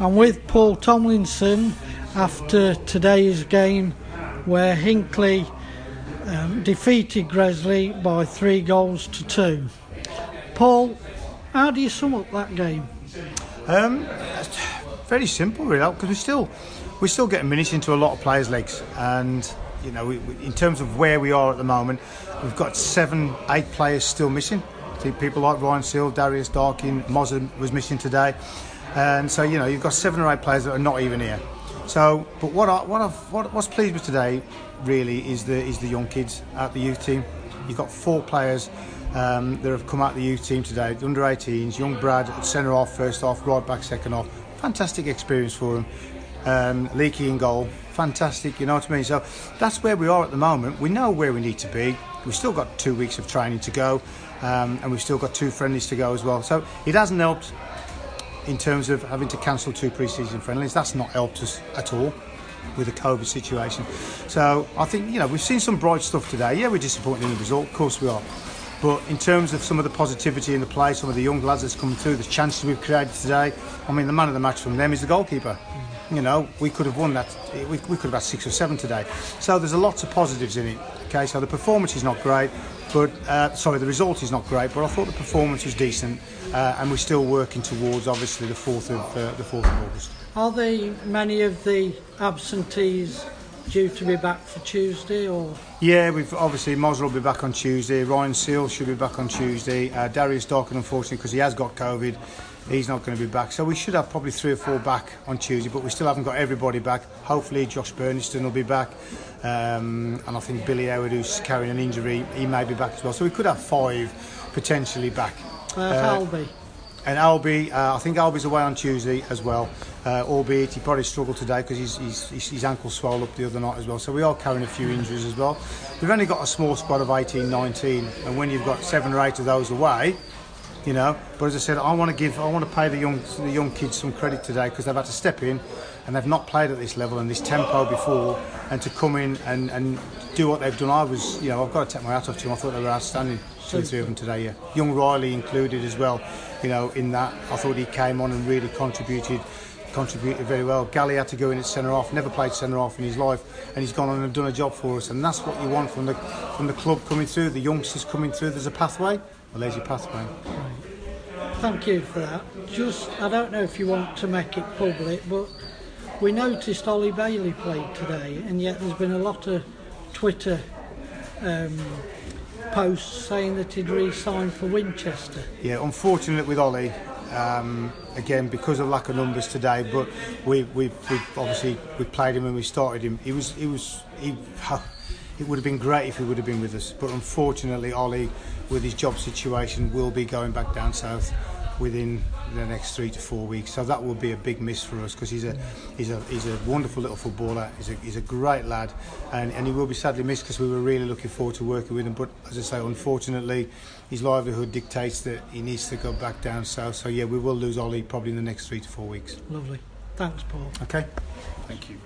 I'm with Paul Tomlinson after today's game where Hinckley um, defeated Gresley by three goals to two. Paul, how do you sum up that game? Um, very simple, really, because we still we're still getting minutes into a lot of players' legs, and you know, we, we, in terms of where we are at the moment, we've got seven, eight players still missing. People like Ryan Seal, Darius Darkin, Mozza was missing today, and so you know you've got seven or eight players that are not even here. So, but what I, what I've, what what's pleased with today really is the is the young kids at the youth team. You've got four players um, that have come out the youth team today, the under 18s, young Brad at centre off, first off, right back, second off. Fantastic experience for them. Um, Leaky in goal, fantastic, you know what I mean? So that's where we are at the moment. We know where we need to be. We've still got two weeks of training to go, um, and we've still got two friendlies to go as well. So it hasn't helped in terms of having to cancel two pre-season friendlies. That's not helped us at all with the COVID situation. So I think you know we've seen some bright stuff today. Yeah, we're disappointed in the result, of course we are. But in terms of some of the positivity in the play, some of the young lads that's come through, the chances we've created today, I mean, the man of the match from them is the goalkeeper. Mm. You know, we could have won that. We, we could have had six or seven today. So there's a lots of positives in it. Okay, so the performance is not great, but uh, sorry, the result is not great. But I thought the performance was decent, uh, and we're still working towards obviously the fourth of uh, the fourth of August. Are there many of the absentees due to be back for Tuesday or? Yeah, we've obviously Mozza will be back on Tuesday. Ryan Seal should be back on Tuesday. Uh, Darius Darkin, unfortunately, because he has got COVID, he's not going to be back. So we should have probably three or four back on Tuesday, but we still haven't got everybody back. Hopefully, Josh Burniston will be back, um, and I think Billy Howard, who's carrying an injury, he may be back as well. So we could have five potentially back. Uh, uh, Albie. And Albie, uh, I think Albie's away on Tuesday as well uh, albeit he probably struggled today because his, his, his ankle swelled up the other night as well. So we are carrying a few injuries as well. We've only got a small squad of 18, 19, and when you've got seven or eight of those away, you know. But as I said, I want to give, I want to pay the young, the young kids some credit today because they've had to step in, and they've not played at this level and this tempo before, and to come in and, and do what they've done. I was, you know, I've got to take my hat off to them. I thought they were outstanding, two three of them today. Yeah, young Riley included as well. You know, in that, I thought he came on and really contributed contributed very well. Gally had to go in at centre off, never played centre off in his life, and he's gone on and done a job for us. And that's what you want from the from the club coming through, the youngsters coming through. There's a pathway. Well, there's your pathway. Thank you for that. Just, I don't know if you want to make it public, but we noticed Ollie Bailey played today, and yet there's been a lot of Twitter um, posts saying that he'd re-signed for Winchester. Yeah, unfortunate with Ollie. Um, again, because of lack of numbers today, but we we we obviously we played him and we started him. He was he was he. It would have been great if he would have been with us, but unfortunately, Ollie, with his job situation, will be going back down south within the next three to four weeks. So that will be a big miss for us because he's a he's a he's a wonderful little footballer. He's a he's a great lad, and, and he will be sadly missed because we were really looking forward to working with him. But as I say, unfortunately, his livelihood dictates that he needs to go back down south. So yeah, we will lose Ollie probably in the next three to four weeks. Lovely. Thanks, Paul. Okay. Thank you.